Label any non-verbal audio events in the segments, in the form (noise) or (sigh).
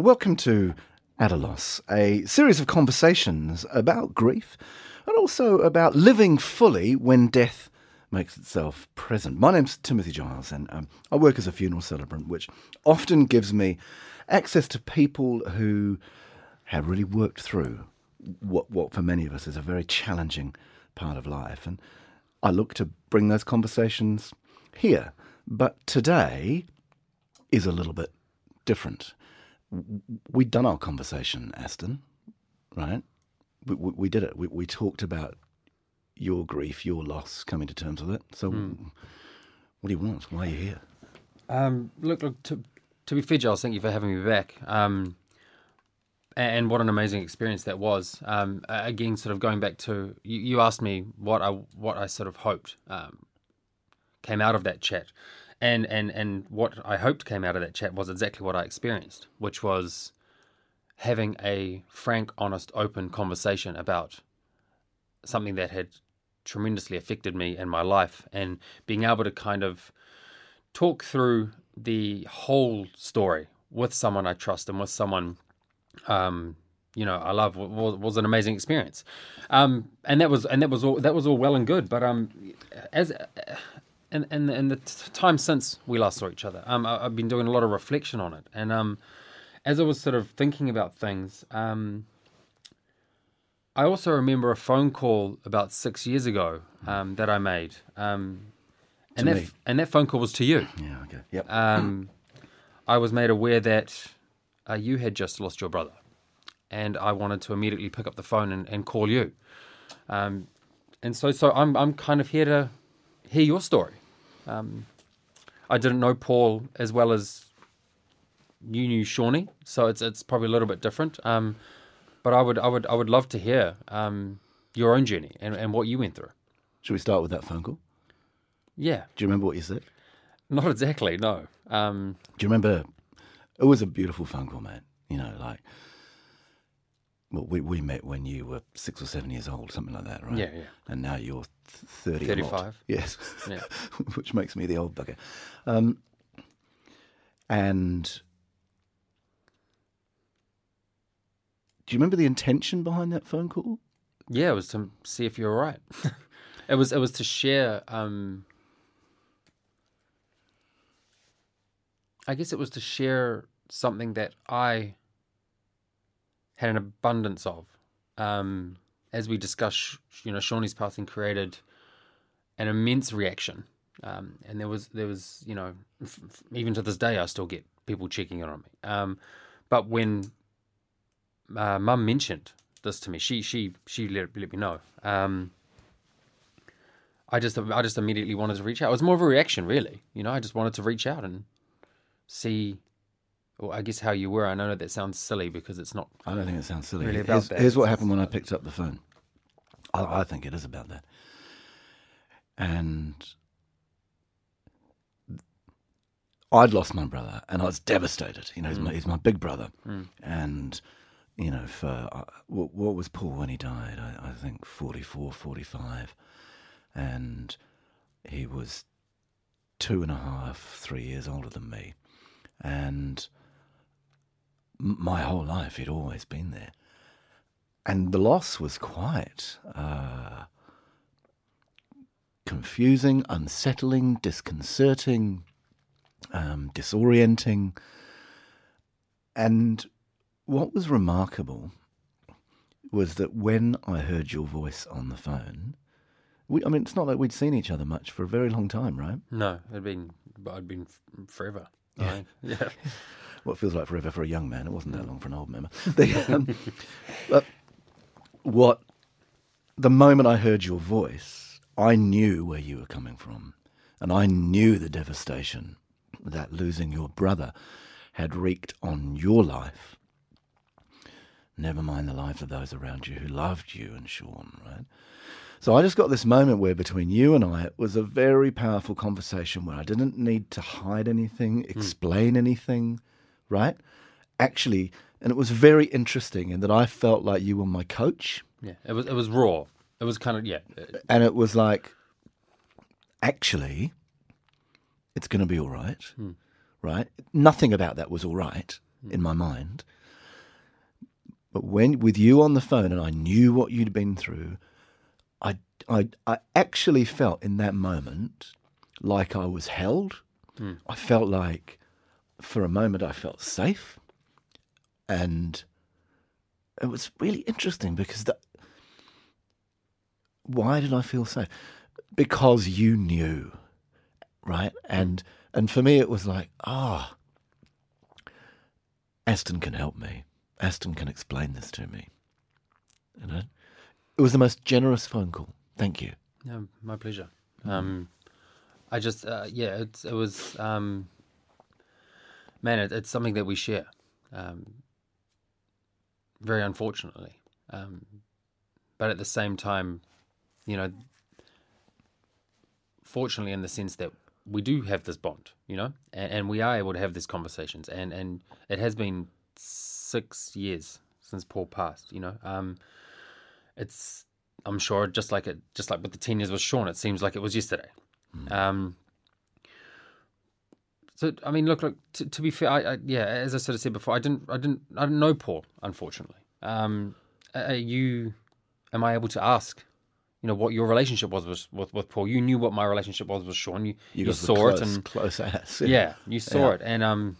Welcome to At a Loss, a series of conversations about grief and also about living fully when death makes itself present. My name's Timothy Giles, and um, I work as a funeral celebrant, which often gives me access to people who have really worked through what, what for many of us is a very challenging part of life. And I look to bring those conversations here. But today is a little bit different. We'd done our conversation, Aston, right? We, we, we did it. We, we talked about your grief, your loss, coming to terms with it. So, what do you want? Why are you here? Um, look, look to, to be fair, Giles, thank you for having me back. Um, and, and what an amazing experience that was. Um, again, sort of going back to you, you asked me what I what I sort of hoped um, came out of that chat, and and and what I hoped came out of that chat was exactly what I experienced, which was having a frank, honest, open conversation about something that had tremendously affected me and my life, and being able to kind of talk through the whole story with someone I trust and with someone, um, you know, I love was, was an amazing experience. Um, and that was and that was all that was all well and good. But um, as in in, in the t- time since we last saw each other, um, I, I've been doing a lot of reflection on it, and um, as I was sort of thinking about things, um. I also remember a phone call about six years ago um, that I made, um, and that and that phone call was to you. (clears throat) Yeah, okay. Yep. Um, I was made aware that uh, you had just lost your brother, and I wanted to immediately pick up the phone and, and call you. Um, and so, so I'm I'm kind of here to hear your story. Um, I didn't know Paul as well as you knew Seany, so it's it's probably a little bit different. Um, but I would I would I would love to hear um, your own journey and, and what you went through. Should we start with that phone call? Yeah, Do you remember what you said? not exactly. No. Um, Do you remember? It was a beautiful phone call, man. You know, like, well, we, we met when you were six or seven years old, something like that, right? Yeah, yeah. And now you're th- 30 and odd. 35. Yes. Yeah. (laughs) Which makes me the old bugger. Um, and do you remember the intention behind that phone call? Yeah, it was to see if you were right. (laughs) it was it was to share. Um, I guess it was to share something that I had an abundance of. Um, as we discussed, you know, Seany's passing created an immense reaction, um, and there was there was you know f- f- even to this day I still get people checking in on me. Um, but when uh, Mum mentioned this to me. She she she let, let me know. Um, I just I just immediately wanted to reach out. It was more of a reaction, really. You know, I just wanted to reach out and see. Well, I guess how you were. I know that sounds silly because it's not. I don't think it sounds silly. Really about here's, that. here's what happened when I picked up the phone. I, I think it is about that. And I'd lost my brother, and I was devastated. You know, he's, my, he's my big brother, and you know, for uh, what, what was Paul when he died? I, I think 44, 45. and he was two and a half, three years older than me, and my whole life he'd always been there, and the loss was quite uh, confusing, unsettling, disconcerting, um, disorienting, and what was remarkable was that when I heard your voice on the phone, we, I mean, it's not like we'd seen each other much for a very long time, right? No, it'd been. I'd been forever. Yeah. (laughs) yeah. What feels like forever for a young man. It wasn't that long for an old man. (laughs) The, um, but (laughs) what the moment I heard your voice, I knew where you were coming from, and I knew the devastation that losing your brother had wreaked on your life. Never mind the lives of those around you who loved you and Sean, right? So I just got this moment where between you and I, it was a very powerful conversation where I didn't need to hide anything, explain anything, right? Actually, and it was very interesting in that I felt like you were my coach. Yeah. It was. It was raw. It was kind of yeah. And it was like, actually, it's going to be all right, hmm. right? Nothing about that was all right, hmm. in my mind. But when with you on the phone and I knew what you'd been through, I I I actually felt in that moment like I was held. Hmm. I felt like for a moment I felt safe. And it was really interesting because that why did I feel safe? Because you knew, right? And and for me, it was like, ah, Aston can help me. Aston can explain this to me. You know, it was the most generous phone call. Thank you. No, my pleasure. Um, I just, uh, yeah, it's, it was, um, man, it, it's something that we share. Um, very unfortunately, um, but at the same time, you know, fortunately, in the sense that we do have this bond, you know, and, and we are able to have these conversations, and and it has been six years since Paul passed, you know. Um, it's I'm sure just like it just like with the ten years with Sean, it seems like it was yesterday. Um, so I mean, look, look. To, to be fair, I, I, yeah, as I sort of said before, I didn't, I didn't, I didn't know Paul, unfortunately. Um, are you, am I able to ask, you know, what your relationship was with, with, with Paul? You knew what my relationship was with Sean. You, you, were saw close, it, and close as. (laughs) yeah, you saw Yeah. it, and um,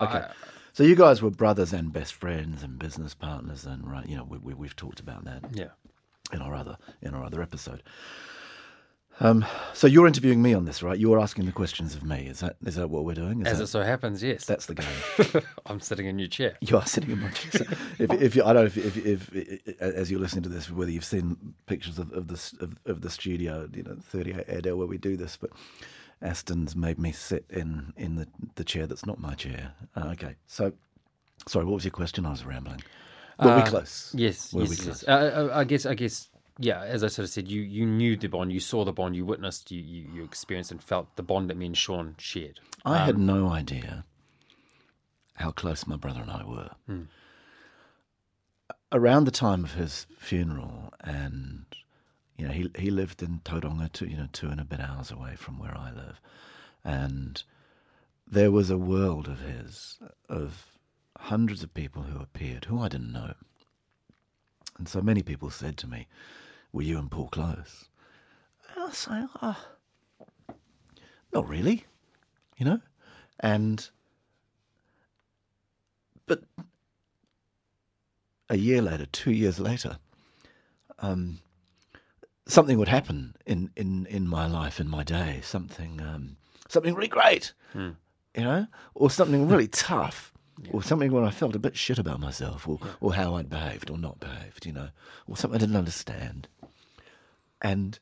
Okay. I- So you guys were brothers and best friends and business partners, and right, you know, we, we, we've talked about that yeah, in our other in our other episode. Um, so you're interviewing me on this, right? You're asking the questions of me. Is that is that what we're doing? Is as that, it so happens, yes, that's the game. (laughs) I'm sitting in your chair. You are sitting in my chair. So if, if you, I don't know if, if, if, as you're listening to this, whether you've seen pictures of, of the of, of the studio, you know, 38 Airedale where we do this, but Aston's made me sit in in the the chair that's not my chair. Uh, okay, so sorry, what was your question? I was rambling. Were we Uh, close? Yes, Were yes, we yes. close? Uh, I I guess, I guess, yeah. As I sort of said, you you knew the bond, you saw the bond, you witnessed, you you, you experienced and felt the bond that me and Sean shared. I had um, no idea how close my brother and I were. Hmm. Around the time of his funeral, and you know, he he lived in Tauranga, two, you know, two and a bit hours away from where I live, and there was a world of his of hundreds of people who appeared who I didn't know, and so many people said to me, "Were you and Paul close?" And I was saying, "Ah, not really." you know and but a year later two years later um something would happen in in in my life in my day something um something really great you know or something (laughs) really tough or something when I felt a bit shit about myself or, or how I'd behaved or not behaved, you know, or something I didn't understand. And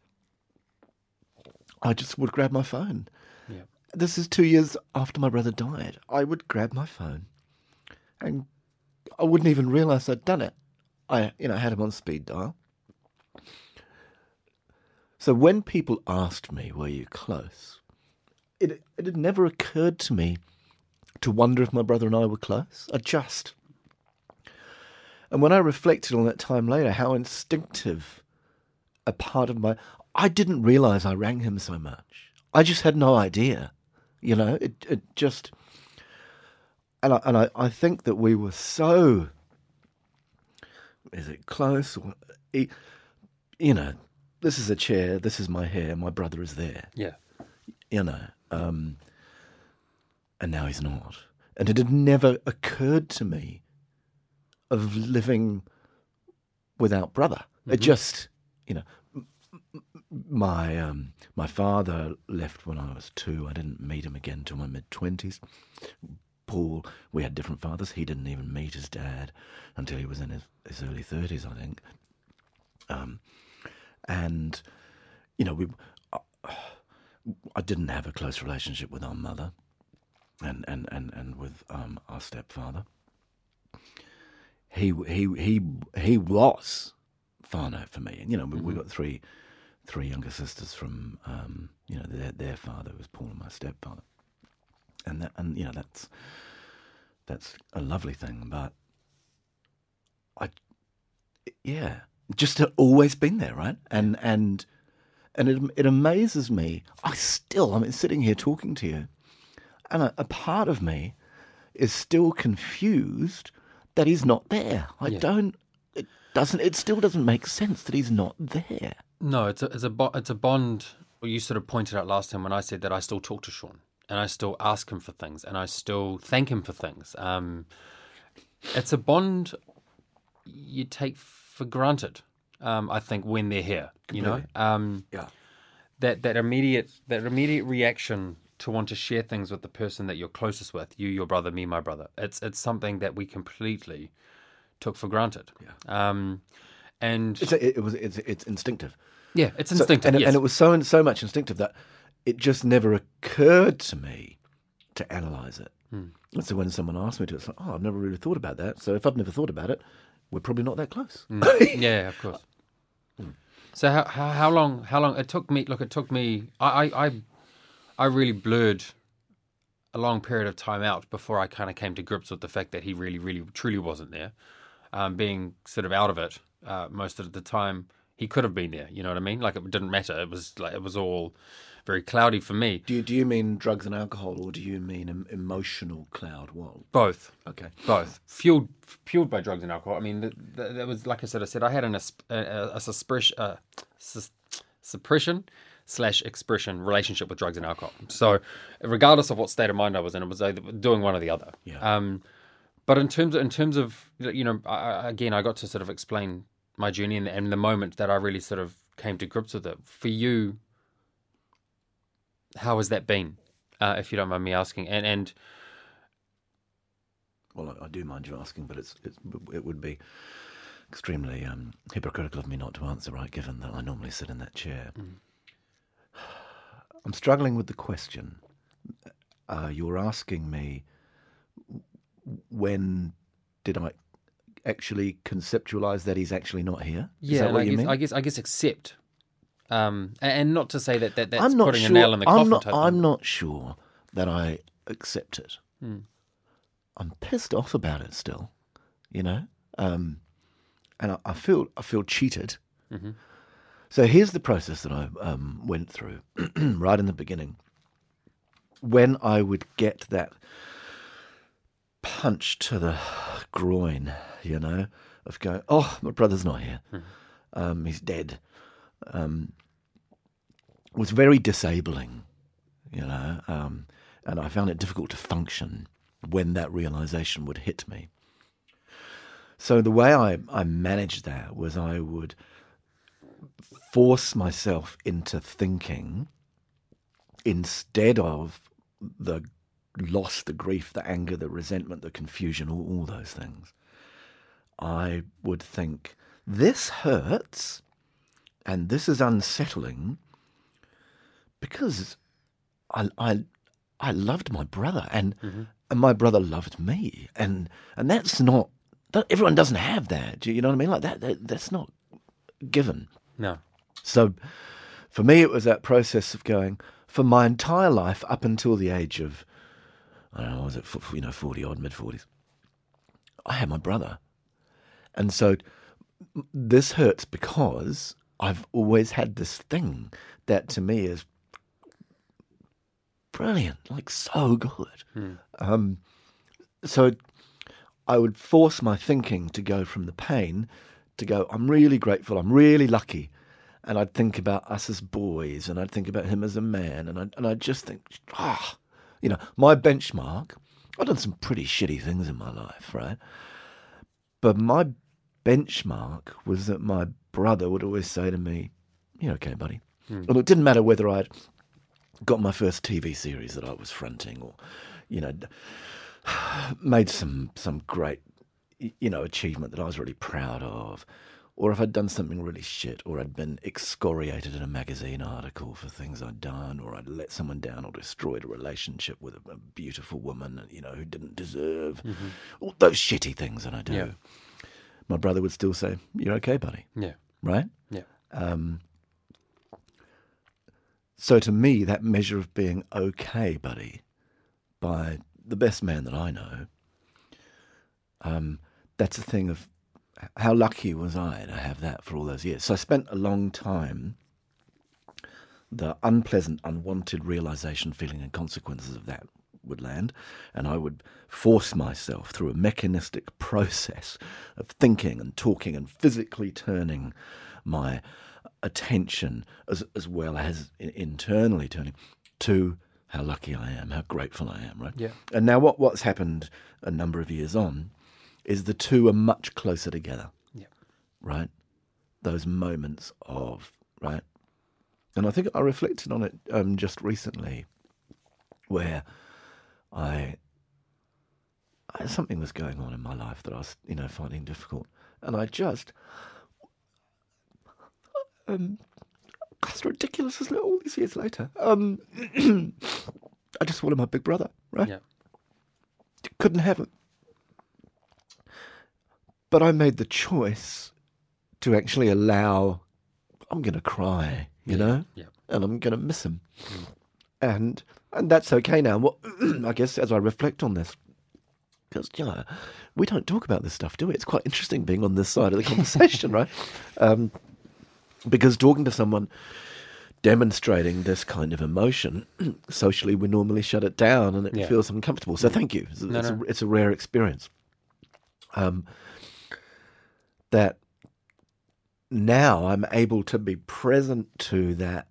I just would grab my phone Yeah. this is two years after my brother died. I would grab my phone, and I wouldn't even realise I'd done it. I, you know, had him on speed dial. So when people asked me, "Were you close?" It it had never occurred to me to wonder if my brother and I were close. I just. And when I reflected on that time later, how instinctive a part of my. I didn't realise I rang him so much. I just had no idea. You know, it, it just. And I, and I, I think that we were so. Is it close? Or, you know, this is a chair, this is my hair, my brother is there Yeah, you know, um, and now he's not. And it had never occurred to me of living without brother. It just, you know, my um, my father left when I was two. I didn't meet him again till my mid twenties. Paul, we had different fathers. He didn't even meet his dad until he was in his, his early thirties, I think. Um, and you know, we I didn't have a close relationship with our mother and, and, and, and with um, our stepfather. He he he he was Whānau for me. And you know, we, have got three three younger sisters from um, you know, their their father was Paul and my stepfather. And that and you know, that's that's a lovely thing, but I yeah, just always been there, right? And and and it it amazes me. I still, I mean, sitting here talking to you, and a, a part of me is still confused that he's not there. I don't. It doesn't. It still doesn't make sense that he's not there. No, it's a it's a it's a bond. Well, you sort of pointed out last time when I said that I still talk to Sean and I still ask him for things and I still thank him for things. Um, it's a bond you take for granted. Um, I think when they're here, you know, um, Yeah. that that immediate that immediate reaction to want to share things with the person that you're closest with, you, your brother, me, my brother. It's it's something that we completely took for granted. Yeah. Um, and It's it, it was it's, it's instinctive. yeah, it's So- instinctive. and, it- yes. and it was so so much instinctive that it just never occurred to me to analyze it. Hmm. And so when someone asked me to, it's like, oh, I've never really thought about that. So if I've never thought about it, we're probably not that close. Hmm. (laughs) yeah, of course. So how, how how long how long it took me? Look, it took me. I I I, I really blurred a long period of time out before I kind of came to grips with the fact that he really really truly wasn't there. Um, being sort of out of it uh, most of the time, he could have been there. You know what I mean? Like it didn't matter. It was like it was all very cloudy for me. Do you, do you mean drugs and alcohol, or do you mean em- emotional cloud? Well, Both. okay. both fueled fueled by drugs and alcohol. I mean, th th that was like I said. I said I had an a, a, a suppression, uh, sus- suppression slash expression relationship with drugs and alcohol. So, regardless of what state of mind I was in, it was either doing one or the other. Yeah. Um, but in terms of, in terms of you know, I, again, I got to sort of explain my journey and, and the moment that I really sort of came to grips with it. For you, how has that been? Uh, if you don't mind me asking, and and Well, I, I do mind you asking, but it's, it's it would be extremely um, hypocritical of me not to answer, right? Given that I normally sit in that chair. I'm struggling with the question. Uh, you're asking me when did I actually conceptualize that he's actually not here? Is Yeah, that what I you guess, mean? I guess I guess accept, um, and not to say that, that that's I'm not putting sure. a nail in the I'm not. I'm not sure that I accept it. Hmm. I'm pissed off about it still. You know, um, and I, I feel I feel cheated. Mm-hmm. So here's the process that I um, went through (clears throat) right in the beginning. When I would get that punch to the groin, you know, of going, oh, my brother's not here. Um, he's dead. Um, was very disabling, you know, um, and I found it difficult to function when that realization would hit me. So the way I, I managed that was I would force myself into thinking instead of the loss, the grief, the anger, the resentment, the confusion, all, all those things. I would think, this hurts and this is unsettling because I, I, I loved my brother and, mm-hmm. and my brother loved me. And, and that's not, that, everyone doesn't have that. Do you know what I mean? Like that, that that's not given. No. So for me, it was that process of going for my entire life up until the age of, I don't know, was at, you know, 40 odd, mid 40s. I had my brother. And so this hurts because I've always had this thing that to me is brilliant, like so good. Um, so I would force my thinking to go from the pain to go, I'm really grateful, I'm really lucky. And I'd think about us as boys and I'd think about him as a man. And I'd, and I'd just think, ah, you know, my benchmark, I've done some pretty shitty things in my life, right? But my benchmark was that my brother would always say to me, You're okay, buddy. Hmm. And it didn't matter whether I'd got my first TV series that I was fronting or, you know, (sighs) made some some great you know achievement that I was really proud of, or if I'd done something really shit, or I'd been excoriated in a magazine article for things I'd done, or I'd let someone down or destroyed a relationship with a, a beautiful woman, you know, who didn't deserve all those shitty things that I do. Yeah. My brother would still say, "You're okay, buddy," Yeah. right? Yeah. Um, So to me, that measure of being okay, buddy, by the best man that I know, um, that's a thing of how lucky was I to have that for all those years. So I spent a long time the unpleasant, unwanted realization, feeling, and consequences of that would land, and I would force myself through a mechanistic (laughs) process of thinking and talking and physically turning my attention as as well as internally turning to how lucky I am, how grateful I am, right? Yeah. And now what what's happened a number of years on is the two are much closer together, Yeah. right? Those moments of right, and I think I reflected on it um, just recently, where I, I something was going on in my life that I was you know finding difficult, and I just um, as ridiculous as all these years later. Um, (clears throat) I just wanted my big brother, right? Yeah. Couldn't have him. But I made the choice to actually allow, I'm going to cry, you know? Yeah. And I'm going to miss him. And and that's okay now. Well, (clears throat) I guess as I reflect on this, because, you know, we don't talk about this stuff, do we? It's quite interesting being on this side of the conversation, (laughs) right? Um, because talking to someone demonstrating this kind of emotion, (clears throat) socially we normally shut it down and it Yeah. feels uncomfortable. So thank you. It's, No, it's, no. A, it's a rare experience. Um, that now I'm able to be present to that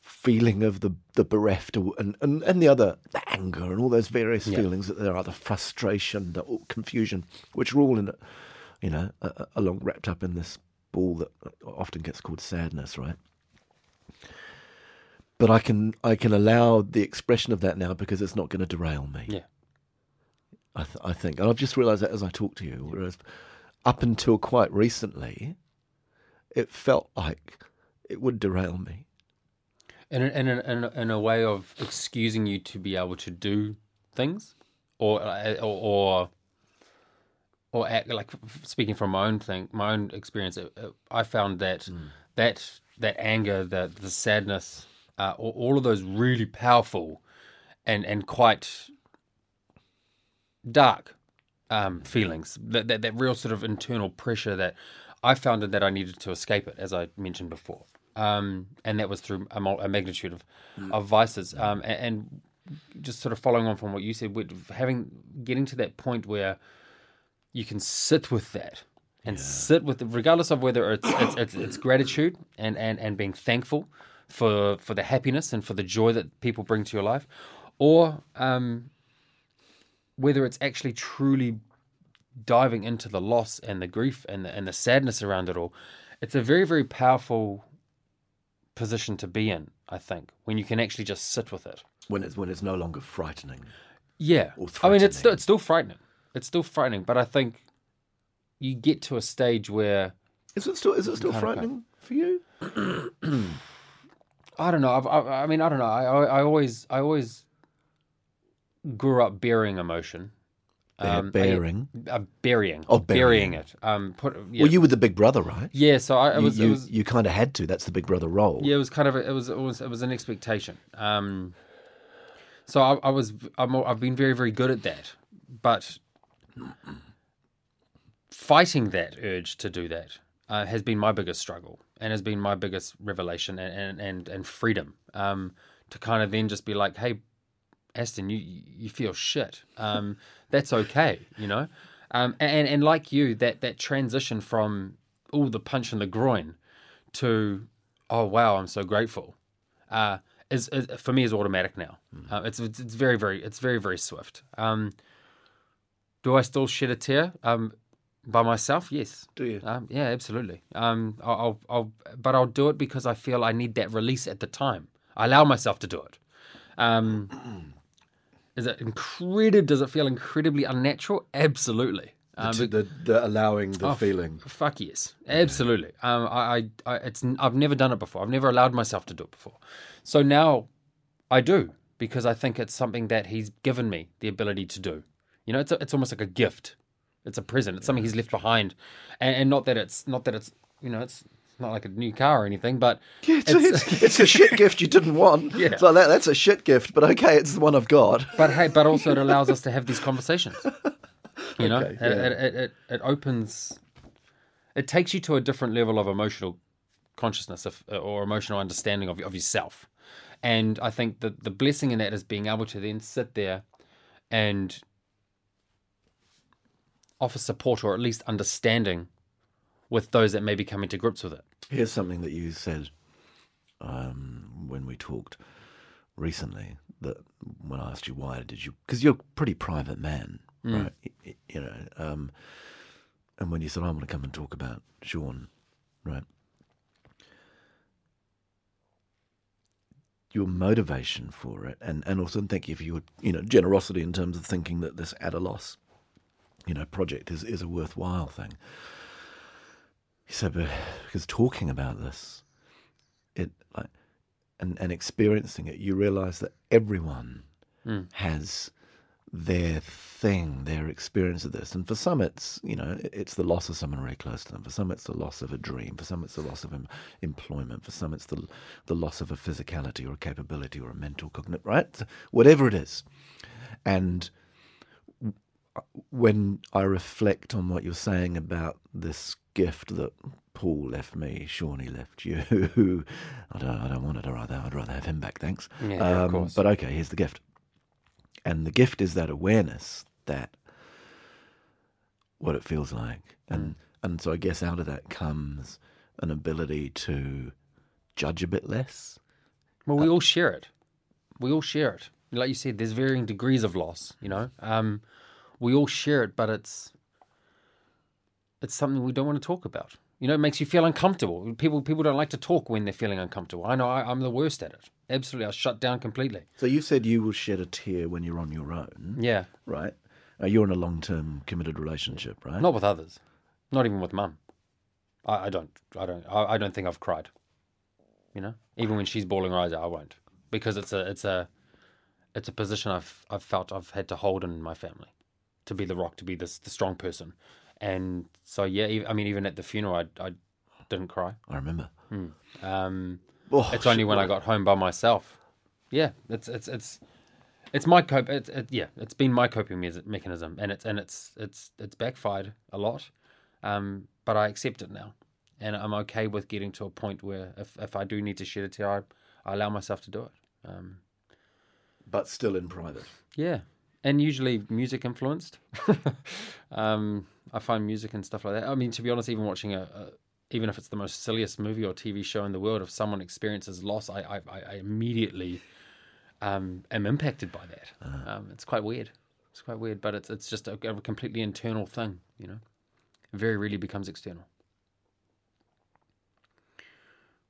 feeling of the the bereft and and, and the other the anger and all those various Yeah. feelings that there are the frustration the confusion which are all in you know along wrapped up in this ball that often gets called sadness right but I can I can allow the expression of that now because it's not going to derail me Yeah. I, th- I think, and I've just realised that as I talk to you. Whereas up until quite recently, it felt like it would derail me. In a, in, a, in, a, in a way of excusing you to be able to do things, or uh, or or, or act, like speaking from my own thing, my own experience, it, it- I found that that that anger, that the sadness, uh, all, all of those really powerful and and quite dark um, feelings, that, that that real sort of internal pressure that I found that I needed to escape it, as I mentioned before, um, and that was through a, a magnitude of of vices, um, and, and just sort of following on from what you said, with having getting to that point where you can sit with that and sit with it, regardless of whether it's it's, it's it's gratitude and and and being thankful for for the happiness and for the joy that people bring to your life, or um, whether it's actually truly diving into the loss and the grief and the, and the sadness around it all. It's a very very powerful position to be in. I think when you can actually just sit with it. When it's when it's no longer frightening. Yeah, I mean it's still it's still frightening. It's still frightening, but I think you get to a stage where Is it still is it still frightening for you? (clears throat) I don't know. I've, I, I mean, I don't know. I, I, I always, I always grew up bearing emotion. Um, I- uh, burying. Oh, burying burying. it. Um, put. Yeah. Well, you were the big brother, right? yeah. So I, it You was, you, it you kind of had to. That's the big brother role. yeah, it was kind of, a, it was, it was, it was an expectation. Um, so I, I was, I'm, I've been very, very good at that, but fighting that urge to do that uh, has been my biggest struggle and has been my biggest revelation and and and, and freedom um, to kind of then just be like, hey, Aston, you you feel shit. Um, (laughs) that's okay, you know. Um, and and like you, that that transition from oh the punch in the groin to oh wow, I'm so grateful. Uh, is, is for me is automatic now. Uh, it's, it's it's very very it's very very swift. Um, do I still shed a tear? Um, by myself, yes. Do you? Um, yeah, absolutely. Um, I'll, I'll, I'll, but I'll do it because I feel I need that release at the time. I allow myself to do it. Um, (clears throat) is it incredible? Does it feel incredibly unnatural? Absolutely. Um, the, the, the allowing the Oh, feeling. Fuck yes, absolutely. Um, I, I, I, it's I've never done it before. I've never allowed myself to do it before. So now, I do because I think it's something that he's given me the ability to do. You know, it's a, it's almost like a gift. It's a present. It's something he's left behind, and, and not that it's not that it's you know it's not like a new car or anything, but (laughs) It's, it's, (laughs) it's a shit gift you didn't want. (laughs) Yeah. It's like that. That's a shit gift, but okay, it's the one I've got. but hey, but also it allows us to have these conversations. You know, Okay, it, yeah. it, it, it, it opens, it takes you to a different level of emotional consciousness of, or emotional understanding of, of yourself. And I think that the blessing in that is being able to then sit there and offer support or at least understanding with those that may be coming to grips with it. Here's something that you said um, when we talked recently. That when I asked you why did you, because you're a pretty private man, right? Y- y- You know, um, and when you said I want to come and talk about Sean, right? Your motivation for it, and and also thank you for your you know generosity in terms of thinking that this at a loss, you know, project is is a worthwhile thing. He said, but because talking about this, it like, and and experiencing it, you realise that everyone hmm. has their thing, their experience of this, and for some, it's you know, it's the loss of someone very close to them. For some, it's the loss of a dream. For some, it's the loss of em- employment. For some, it's the the loss of a physicality or a capability or a mental cognitive, right? Whatever it is, and uh, when I reflect on what you're saying about this gift that Paul left me, Seany left you, (laughs) I don't, I don't want it. I'd rather, I'd rather have him back. Thanks. Um, Yeah, yeah, of course. But okay, here's the gift, and the gift is that awareness that what it feels like, and Mm. and so I guess out of that comes an ability to judge a bit less. Well, we all share it. We all share it. Like you said, there's varying degrees of loss. You know, um, we all share it, but it's it's something we don't want to talk about. You know, it makes you feel uncomfortable. People people don't like to talk when they're feeling uncomfortable. I know I, I'm the worst at it. Absolutely, I shut down completely. So you said you will shed a tear when you're on your own, Yeah, right? Uh, you're in a long-term committed relationship, right? not with others, not even with mum. I, I don't. I don't. I, I don't think I've cried. You know, even when she's bawling her eyes out, I won't because it's a it's a it's a position I've I've felt I've had to hold in my family to be the rock, to be this the strong person, and so yeah. I mean, even at the funeral, I I didn't cry. I remember. Um, Oh, it's only when I got home by myself. Yeah, it's it's it's it's my cope. It, it, yeah, it's been my coping mes- mechanism, and it's and it's it's it's backfired a lot. Um, but I accept it now, and I'm okay with getting to a point where if if I do need to shed a tear, I, I allow myself to do it. Um, but still in private. yeah, and usually music influenced. (laughs) um, I find music and stuff like that. I mean, to be honest, even watching a, a even if it's the most silliest movie or TV show in the world, if someone experiences loss, I I, I immediately um, am impacted by that. Um, it's quite weird. It's quite weird, but it's it's just a, a completely internal thing, you know. It very rarely becomes external.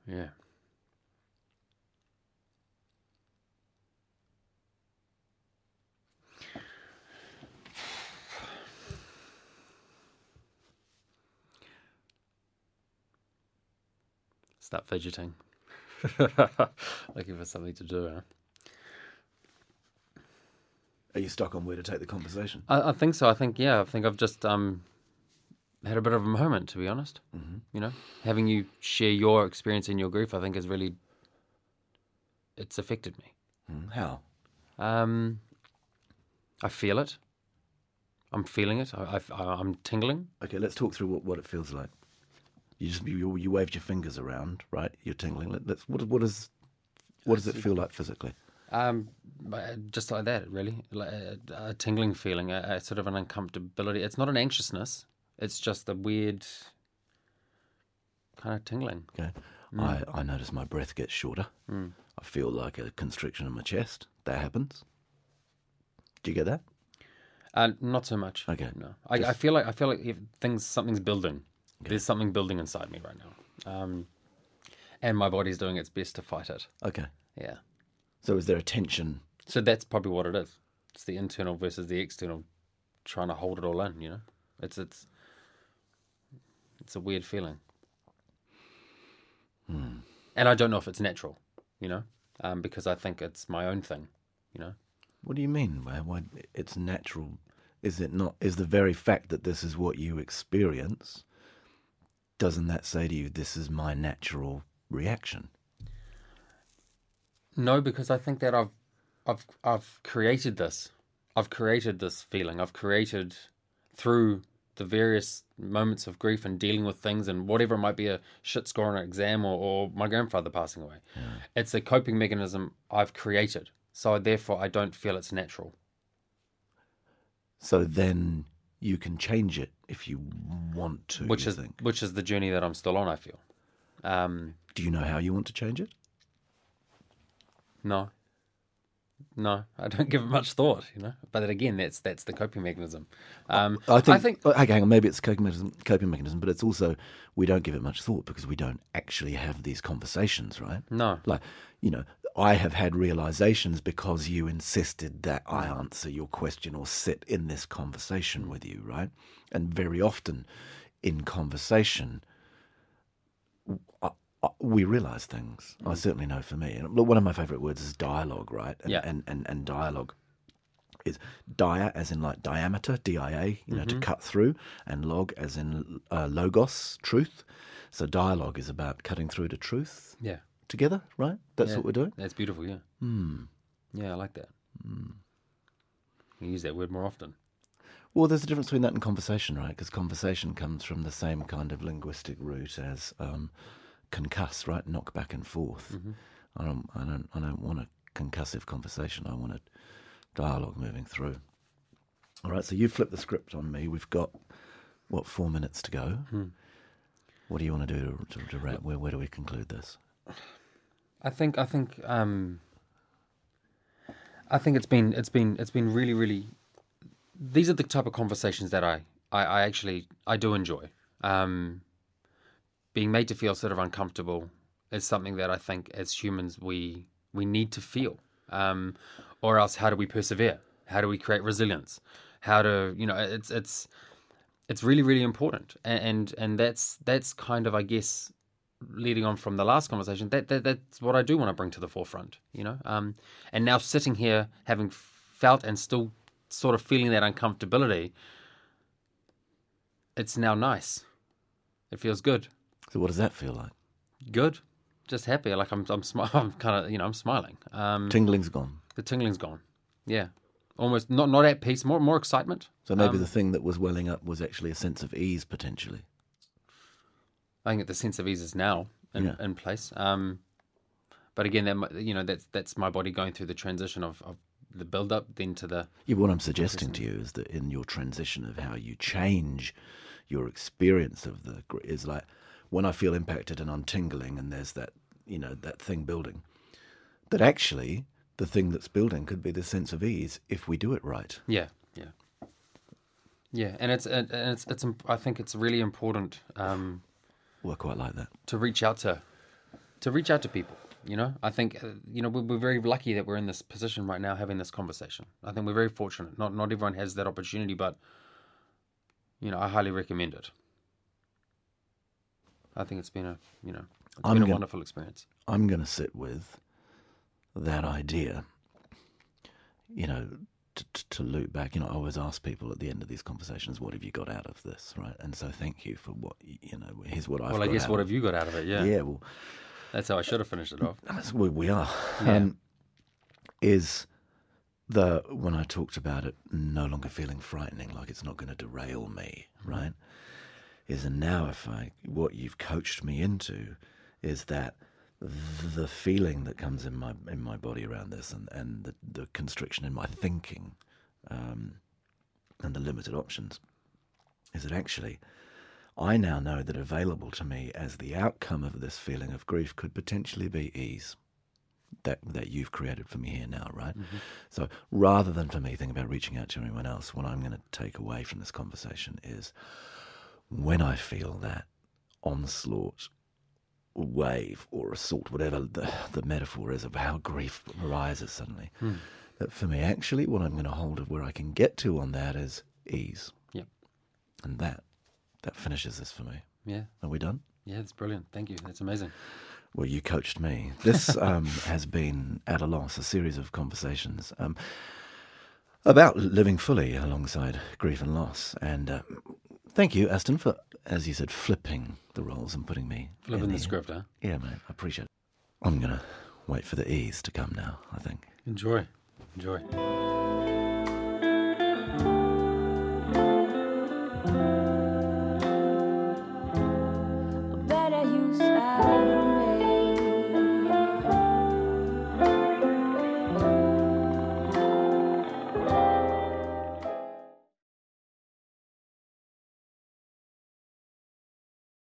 Yeah. Start fidgeting. (laughs) Looking for something to do. Huh? Are you stuck on where to take the conversation? I, I think so. I think yeah. I think I've just um had a bit of a moment, to be honest. Mm-hmm. You know, having you share your experience and your grief, I think has really it's affected me. Mm, How? Um, I feel it. I'm feeling it. I, I, I'm tingling. Okay, let's talk through what, what it feels like. You just you, you waved your fingers around, right? You're tingling. Let's what what is what does it feel like physically? Um, just like that, really, like a, a tingling feeling, a, a sort of an uncomfortability. It's not an anxiousness. It's just a weird kind of tingling. Okay, I I notice my breath gets shorter. I feel like a constriction in my chest. That happens. Do you get that? Uh, not so much. Okay. No, I, I feel like I feel like if things something's building. There's something building inside me right now, um, and my body's doing its best to fight it. Okay. Yeah. So is there a tension? So that's probably what it is. It's the internal versus the external, trying to hold it all in. You know, it's it's it's a weird feeling, and I don't know if it's natural. You know, um, because I think it's my own thing. You know, What do you mean? Why, why it's natural? Is it not? Is the very fact that this is what you experience? Doesn't that say to you, "This is my natural reaction"? No, because I think that I've I've I've created this. I've created this feeling. I've created through the various moments of grief and dealing with things and whatever it might be a shit score on an exam or, or my grandfather passing away. It's a coping mechanism I've created. So therefore I don't feel it's natural. So then you can change it if you want to. Which is think. which is the journey that I'm still on, I feel. Um Do you know how you want to change it? no. No, I don't give it much thought, you know. But then again, that's that's the coping mechanism. Um, I think. I think oh, okay, hang on. Maybe it's coping mechanism, coping mechanism, but it's also we don't give it much thought because we don't actually have these conversations, right? no. Like, you know, I have had realizations because you insisted that I answer your question or sit in this conversation with you, right? And very often in conversation, I, I, we realize things. I certainly know for me. And look, one of my favorite words is dialogue, right? And, Yeah. and, and, and dialogue is dia as in like diameter, D I A, you know, to cut through, and log as in uh, logos, truth. So dialogue is about cutting through to truth Yeah. Together, right? That's Yeah. what we're doing. That's beautiful, yeah. Hmm. Yeah, I like that. You use that word more often. Well, there's a difference between that and conversation, right? Because conversation comes from the same kind of linguistic root as um, concuss, right? Knock back and forth. I don't, I don't, I don't want a concussive conversation. I want a dialogue moving through. All right. So you flip the script on me. We've got what four minutes to go. What do you want to do to, to, to wrap? Where, where do we conclude this? I think I think um I think it's been it's been it's been really really these are the type of conversations that I I, I actually I do enjoy. Um being made to feel sort of uncomfortable is something that I think as humans we we need to feel. Um or else how do we persevere? How do we create resilience? How to you know it's it's it's really really important and and, and that's that's kind of I guess leading on from the last conversation, that, that that's what I do want to bring to the forefront, you know. Um, and now sitting here, having felt and still sort of feeling that uncomfortability, it's now nice. It feels good, So what does that feel like? good, just happy. Like I'm, I'm, smi- (laughs) I'm kind of, you know, I'm smiling. Um, Tingling's gone. the tingling's gone. Yeah, almost not not at peace. More more excitement. So maybe the thing that was welling up was actually a sense of ease potentially. I think that the sense of ease is now in, Yeah. in place. Um, but again, that you know that's that's my body going through the transition of, of the build up then to the Yeah, what I'm suggesting to you is that in your transition of how you change your experience of the is like when I feel impacted and I'm tingling and there's that you know that thing building, that actually the thing that's building could be the sense of ease if we do it right. yeah yeah yeah, and it's and and it's it's I think it's really important um, Well, I quite like that. to reach out to to reach out to people. You know, I think uh, you know we're, we're very lucky that we're in this position right now having this conversation. I think we're very fortunate. Not not everyone has that opportunity, but you know I highly recommend it. I think it's been a you know it's I'm been a gonna- wonderful experience. I'm going to sit with that idea. You know, to, to, loop back. You know, I always ask people at the end of these conversations, "What have you got out of this?" Right, and so thank you for what you know. Here's what I've. well, I guess what have you got out of it? Yeah, Yeah, well, that's how I should have finished it off. That's where we are. Yeah. Um, is the when I talked about it no longer feeling frightening, like it's not going to derail me, right? Is and now if I what you've coached me into is that the feeling that comes in my in my body around this and and the, the constriction in my thinking um, and the limited options is that actually I now know that available to me as the outcome of this feeling of grief could potentially be ease that that you've created for me here now, right? So rather than for me thinking about reaching out to anyone else, what I'm going to take away from this conversation is when I feel that onslaught, wave, or assault, whatever the, the metaphor is of how grief arises suddenly, that for me, actually, what I'm going to hold of where I can get to on that is ease, Yep. and that that finishes this for me. Yeah, Are we done? yeah, that's brilliant. Thank you. That's amazing. Well, you coached me. This (laughs) um, has been at a loss, a series of conversations um, about living fully alongside grief and loss. And uh, thank you, Aston, for, as you said, flipping the roles and putting me Flipping in the script, huh? Yeah, mate, I appreciate it. I'm gonna wait for the ease to come now. I think. Enjoy, enjoy.